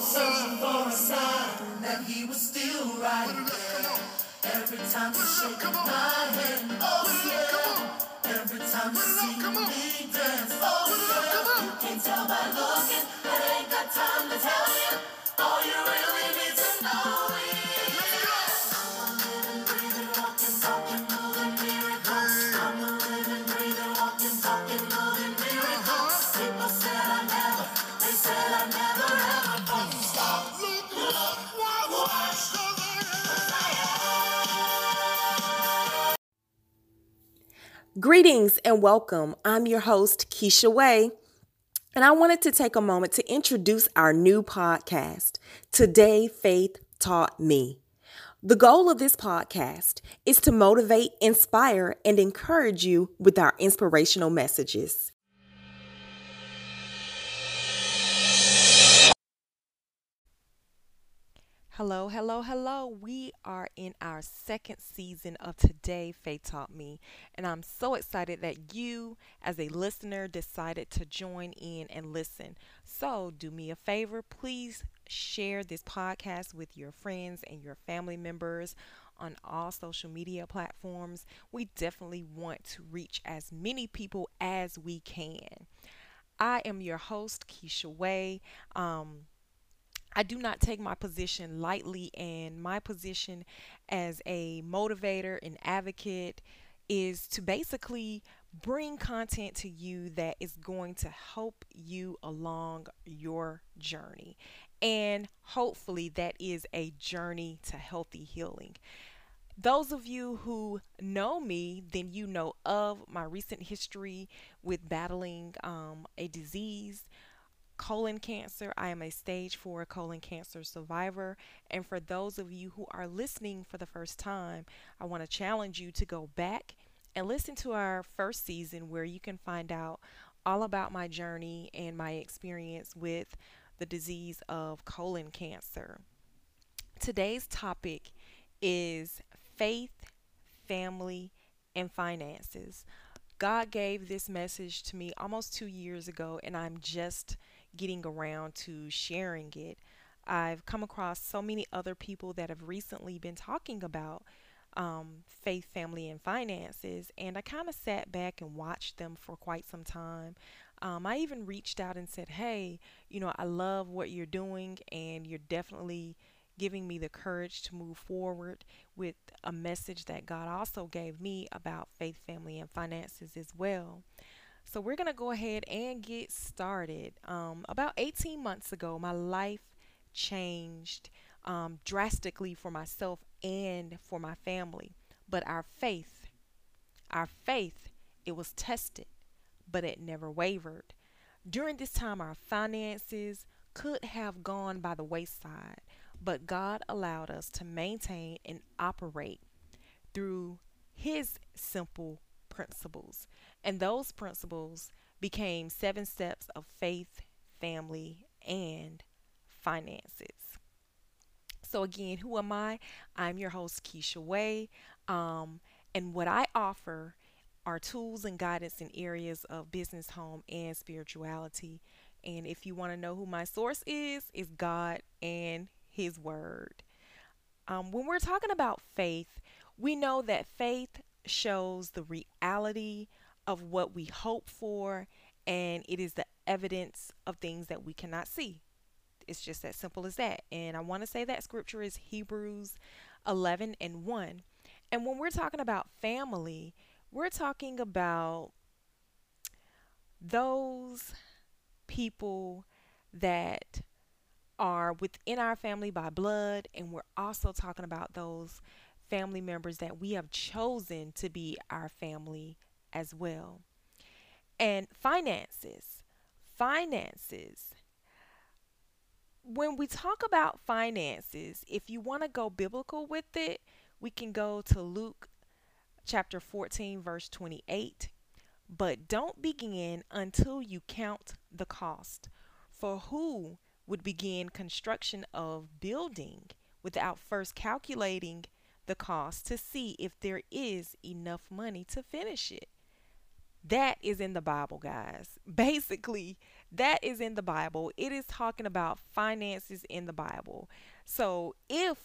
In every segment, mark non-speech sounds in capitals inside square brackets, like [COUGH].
searching for a sign that he was still right there. Every time you shake my hand, oh yeah. Every time you see me dance, oh yeah. You can tell by looking, I ain't got time to tell you. Oh, All you really Greetings and welcome. I'm your host, Keisha Way, and I wanted to take a moment to introduce our new podcast, Today Faith Taught Me. The goal of this podcast is to motivate, inspire, and encourage you with our inspirational messages. Hello, hello, hello. We are in our second season of Today Faith Taught Me, and I'm so excited that you, as a listener, decided to join in and listen. So, do me a favor, please share this podcast with your friends and your family members on all social media platforms. We definitely want to reach as many people as we can. I am your host, Keisha Way. Um, I do not take my position lightly, and my position as a motivator and advocate is to basically bring content to you that is going to help you along your journey. And hopefully, that is a journey to healthy healing. Those of you who know me, then you know of my recent history with battling um, a disease colon cancer. I am a stage four colon cancer survivor. And for those of you who are listening for the first time, I want to challenge you to go back and listen to our first season where you can find out all about my journey and my experience with the disease of colon cancer. Today's topic is faith, family, and finances. God gave this message to me almost two years ago, and I'm just getting around to sharing it. I've come across so many other people that have recently been talking about um, faith, family, and finances, and I kind of sat back and watched them for quite some time. Um, I even reached out and said, Hey, you know, I love what you're doing, and you're definitely giving me the courage to move forward with a message that God also gave me about faith, family, and finances as well. So we're going to go ahead and get started. Um, about 18 months ago, my life changed um, drastically for myself and for my family. But our faith, our faith, it was tested, but it never wavered. During this time, our finances could have gone by the wayside, but God allowed us to maintain and operate through His simple principles. And those principles became seven steps of faith, family, and finances. So, again, who am I? I'm your host, Keisha Way. Um, and what I offer are tools and guidance in areas of business, home, and spirituality. And if you want to know who my source is, is God and His Word. Um, when we're talking about faith, we know that faith shows the reality of what we hope for, and it is the evidence of things that we cannot see. It's just as simple as that. And I want to say that scripture is Hebrews 11 and 1. And when we're talking about family, we're talking about those people that are within our family by blood, and we're also talking about those family members that we have chosen to be our family as well. And finances. Finances. When we talk about finances, if you want to go biblical with it, we can go to Luke chapter 14, verse 28. But don't begin until you count the cost. For who would begin construction of building without first calculating the cost to see if there is enough money to finish it? That is in the Bible, guys. [LAUGHS] Basically, that is in the Bible. It is talking about finances in the Bible. So if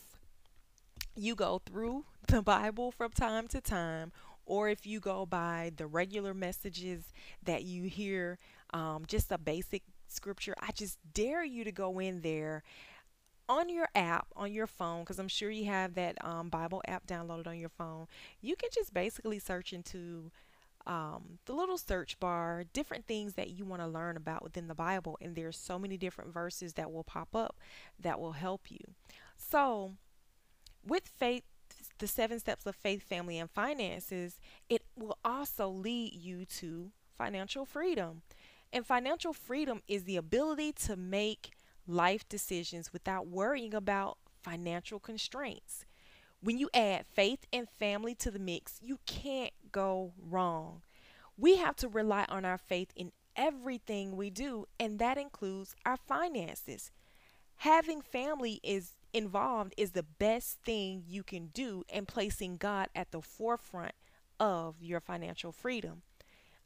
you go through [LAUGHS] the Bible from time to time, or if you go by the regular messages that you hear, um, just a basic scripture, I just dare you to go in there on your app on your phone because i'm sure you have that um, bible app downloaded on your phone you can just basically search into um, the little search bar different things that you want to learn about within the bible and there's so many different verses that will pop up that will help you. So with faith the seven steps of faith family and finances it will also lead you to financial freedom. And financial freedom is the ability to make life decisions without worrying about financial constraints. When you add faith and family to the mix, you can't go wrong. We have to rely on our faith in everything we do, and that includes our finances. Having family is involved is the best thing you can do and placing God at the forefront of your financial freedom.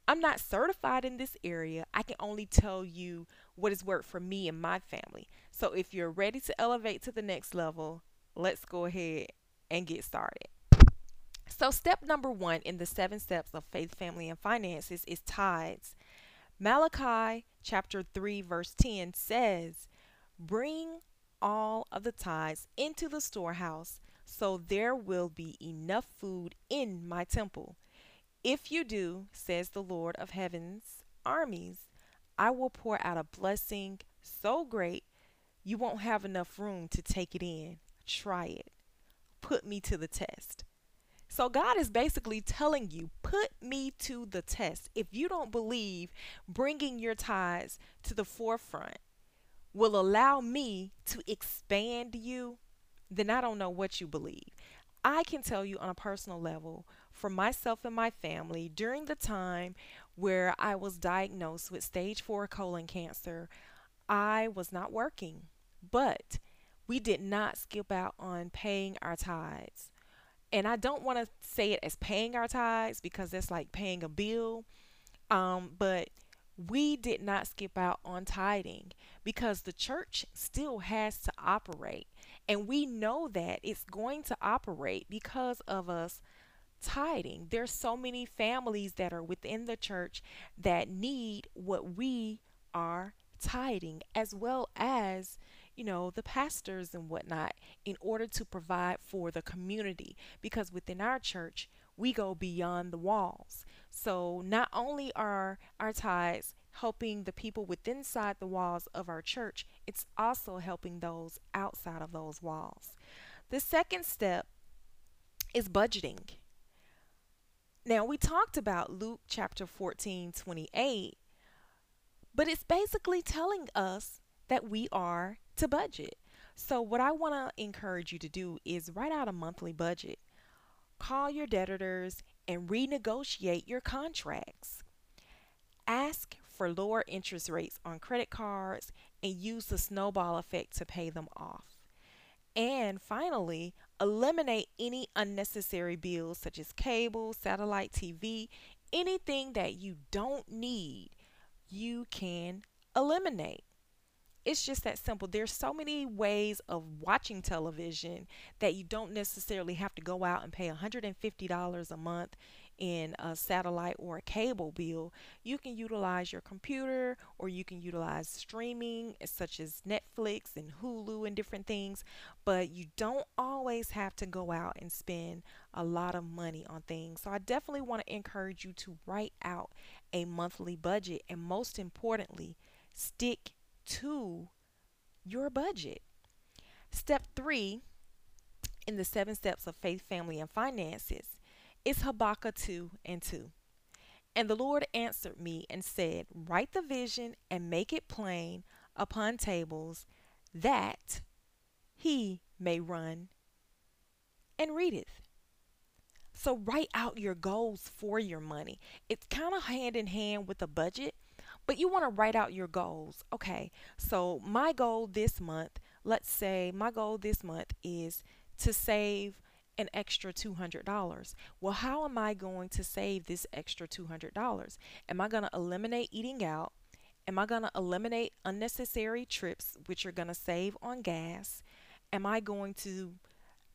I'm not certified in this area. I can only tell you what has worked for me and my family. So if you're ready to elevate to the next level, let's go ahead and get started. So, step number one in the seven steps of faith, family, and finances is tithes. Malachi chapter 3, verse 10 says, Bring all of the tithes into the storehouse, so there will be enough food in my temple. If you do, says the Lord of heaven's armies, I will pour out a blessing so great you won't have enough room to take it in. Try it. Put me to the test. So, God is basically telling you, put me to the test. If you don't believe bringing your ties to the forefront will allow me to expand you, then I don't know what you believe. I can tell you on a personal level, for myself and my family, during the time where I was diagnosed with stage four colon cancer, I was not working, but we did not skip out on paying our tithes. And I don't want to say it as paying our tithes because that's like paying a bill. Um, but we did not skip out on tithing because the church still has to operate. And we know that it's going to operate because of us tithing. There's so many families that are within the church that need what we are tithing, as well as, you know, the pastors and whatnot, in order to provide for the community. Because within our church, we go beyond the walls. So not only are our tithes helping the people within inside the walls of our church, it's also helping those outside of those walls. The second step is budgeting. Now, we talked about Luke chapter 14, 28, but it's basically telling us that we are to budget. So, what I want to encourage you to do is write out a monthly budget, call your debtors, and renegotiate your contracts. Ask for lower interest rates on credit cards and use the snowball effect to pay them off. And finally, eliminate any unnecessary bills such as cable, satellite TV, anything that you don't need, you can eliminate. It's just that simple. There's so many ways of watching television that you don't necessarily have to go out and pay $150 a month in a satellite or a cable bill, you can utilize your computer or you can utilize streaming eh, such as Netflix and Hulu and different things, but you don't always have to go out and spend a lot of money on things. So I definitely want to encourage you to write out a monthly budget and most importantly, stick to your budget. Step 3 in the 7 steps of faith, family and finances is Habakkuk 2 and 2. And the Lord answered me and said, Write the vision and make it plain upon tables, that he may run and readeth. So write out your goals for your money. It's kind of hand in hand with a budget, but you want to write out your goals. Okay, so my goal this month, let's say my goal this month is to save an extra $200. Well, how am I going to save this extra $200? Am I going to eliminate eating out? Am I going to eliminate unnecessary trips, which are going to save on gas? Am I going to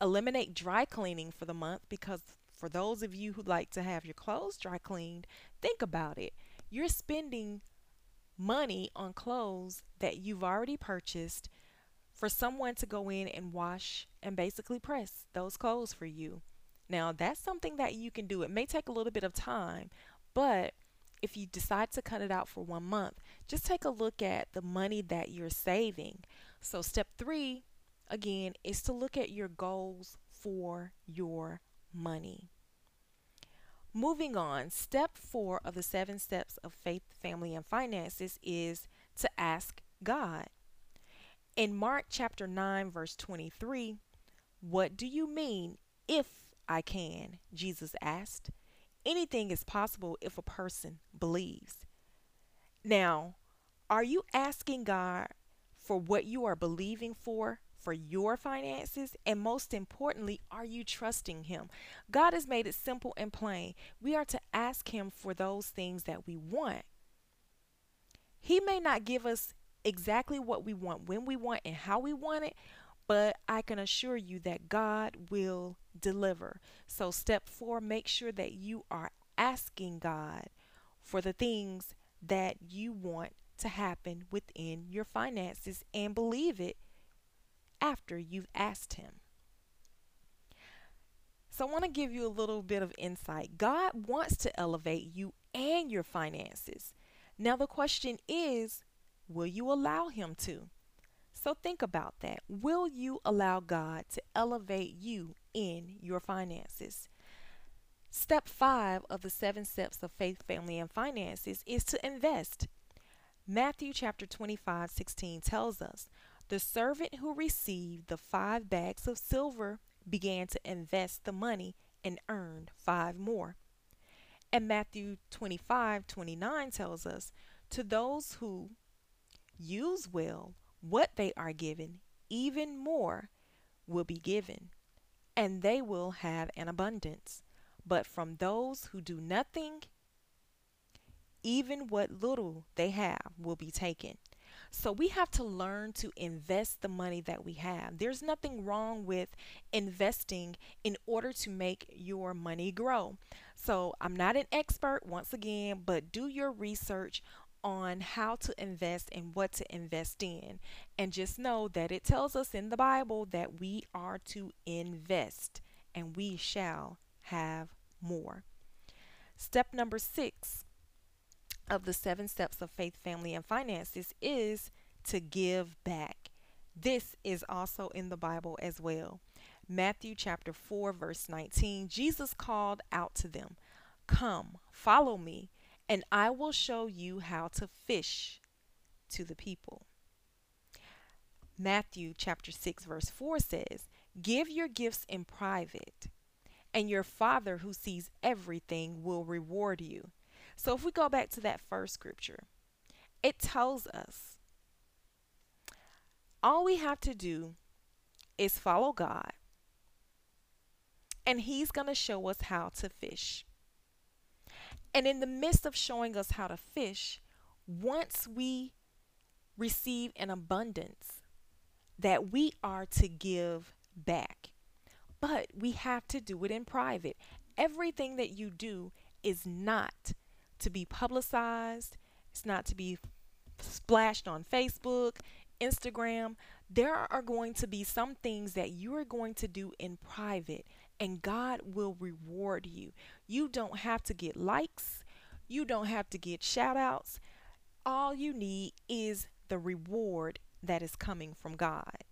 eliminate dry cleaning for the month? Because for those of you who like to have your clothes dry cleaned, think about it. You're spending money on clothes that you've already purchased for someone to go in and wash and basically press those clothes for you. Now, that's something that you can do. It may take a little bit of time, but if you decide to cut it out for one month, just take a look at the money that you're saving. So, step three, again, is to look at your goals for your money. Moving on, step four of the seven steps of faith, family, and finances is to ask God. In Mark chapter 9, verse 23, what do you mean if I can? Jesus asked. Anything is possible if a person believes. Now, are you asking God for what you are believing for for your finances? And most importantly, are you trusting Him? God has made it simple and plain. We are to ask Him for those things that we want. He may not give us exactly what we want, when we want, and how we want it, but I can assure you that God will deliver. So, step four, make sure that you are asking God for the things that you want to happen within your finances and believe it after you've asked Him. So, I want to give you a little bit of insight. God wants to elevate you and your finances. Now, the question is will you allow Him to? So, think about that. Will you allow God to elevate you in your finances? Step five of the seven steps of faith, family, and finances is to invest. Matthew chapter 25, 16 tells us, the servant who received the five bags of silver began to invest the money and earned five more. And Matthew 25 29 tells us, To those who use well what they are given, even more will be given, and they will have an abundance. But from those who do nothing, even what little they have will be taken. So we have to learn to invest the money that we have. There's nothing wrong with investing in order to make your money grow. So I'm not an expert once again, but do your research on how to invest and what to invest in. And just know that it tells us in the Bible that we are to invest and we shall have more. Step number six of the seven steps of faith, family, and finances is to give back. This is also in the Bible as well. Matthew chapter 4, verse 19, Jesus called out to them, Come, follow me, and I will show you how to fish to the people. Matthew chapter 6, verse 4 says, Give your gifts in private, and your Father who sees everything will reward you. So if we go back to that first scripture, it tells us all we have to do is follow God, and He's going to show us how to fish. And in the midst of showing us how to fish, once we receive an abundance, that we are to give back. But we have to do it in private. Everything that you do is not to be publicized, it's not to be splashed on Facebook, Instagram. There are going to be some things that you are going to do in private, and God will reward you. You don't have to get likes, you don't have to get shout outs. All you need is the reward that is coming from God.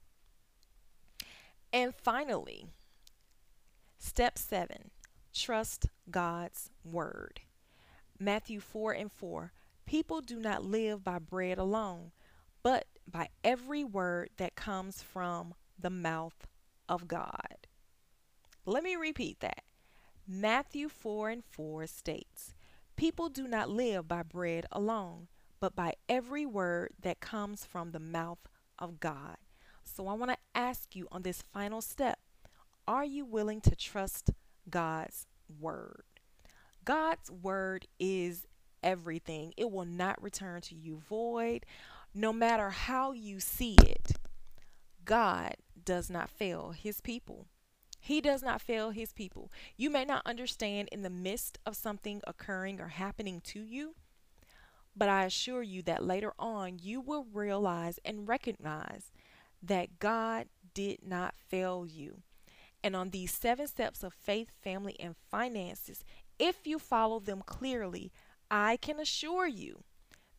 And finally, step seven trust God's word. Matthew 4 and 4 People do not live by bread alone, but by every word that comes from the mouth of God. Let me repeat that. Matthew 4 and 4 states, People do not live by bread alone, but by every word that comes from the mouth of God. So I want to ask you on this final step are you willing to trust God's word? God's word is everything, it will not return to you void, no matter how you see it. God does not fail his people. He does not fail his people. You may not understand in the midst of something occurring or happening to you, but I assure you that later on you will realize and recognize that God did not fail you. And on these seven steps of faith, family, and finances, if you follow them clearly, I can assure you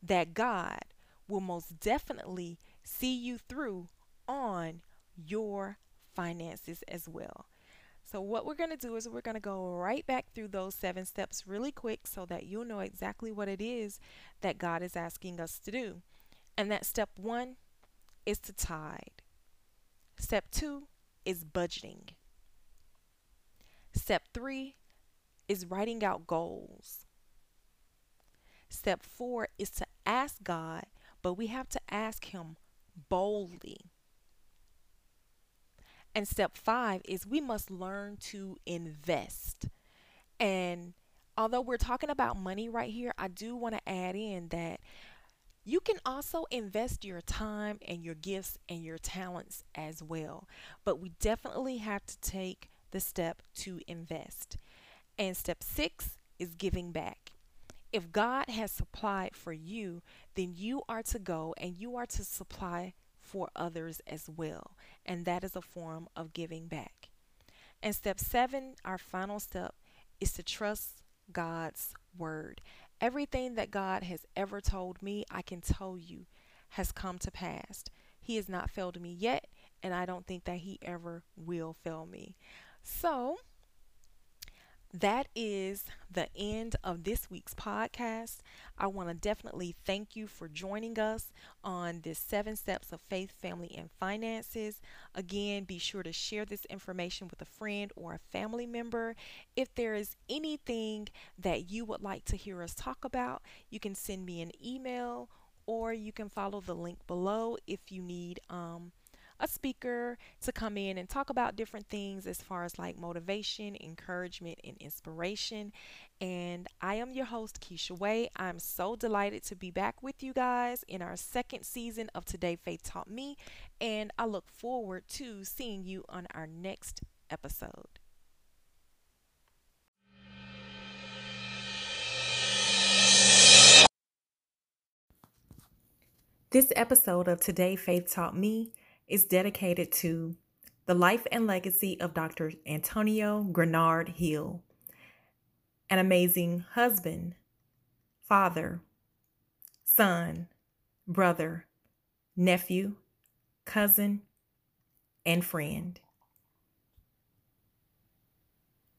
that God will most definitely see you through on your finances as well. So, what we're going to do is we're going to go right back through those seven steps really quick so that you'll know exactly what it is that God is asking us to do. And that step one is to tithe. Step two is budgeting. Step three is writing out goals. Step four is to ask God, but we have to ask Him boldly. And step five is we must learn to invest. And although we're talking about money right here, I do want to add in that you can also invest your time and your gifts and your talents as well. But we definitely have to take the step to invest. And step six is giving back. If God has supplied for you, then you are to go and you are to supply for others as well. And that is a form of giving back. And step seven, our final step, is to trust God's word. Everything that God has ever told me, I can tell you, has come to pass. He has not failed me yet, and I don't think that He ever will fail me. So, that is the end of this week's podcast. I want to definitely thank you for joining us on this seven steps of faith, family, and finances. Again, be sure to share this information with a friend or a family member. If there is anything that you would like to hear us talk about, you can send me an email or you can follow the link below if you need um, a speaker to come in and talk about different things as far as like motivation, encouragement, and inspiration. And I am your host, Keisha Way. I'm so delighted to be back with you guys in our second season of Today Faith Taught Me. And I look forward to seeing you on our next episode. This episode of Today Faith Taught Me is dedicated to the life and legacy of Dr. Antonio Grenard Hill, an amazing husband, father, son, brother, nephew, cousin, and friend.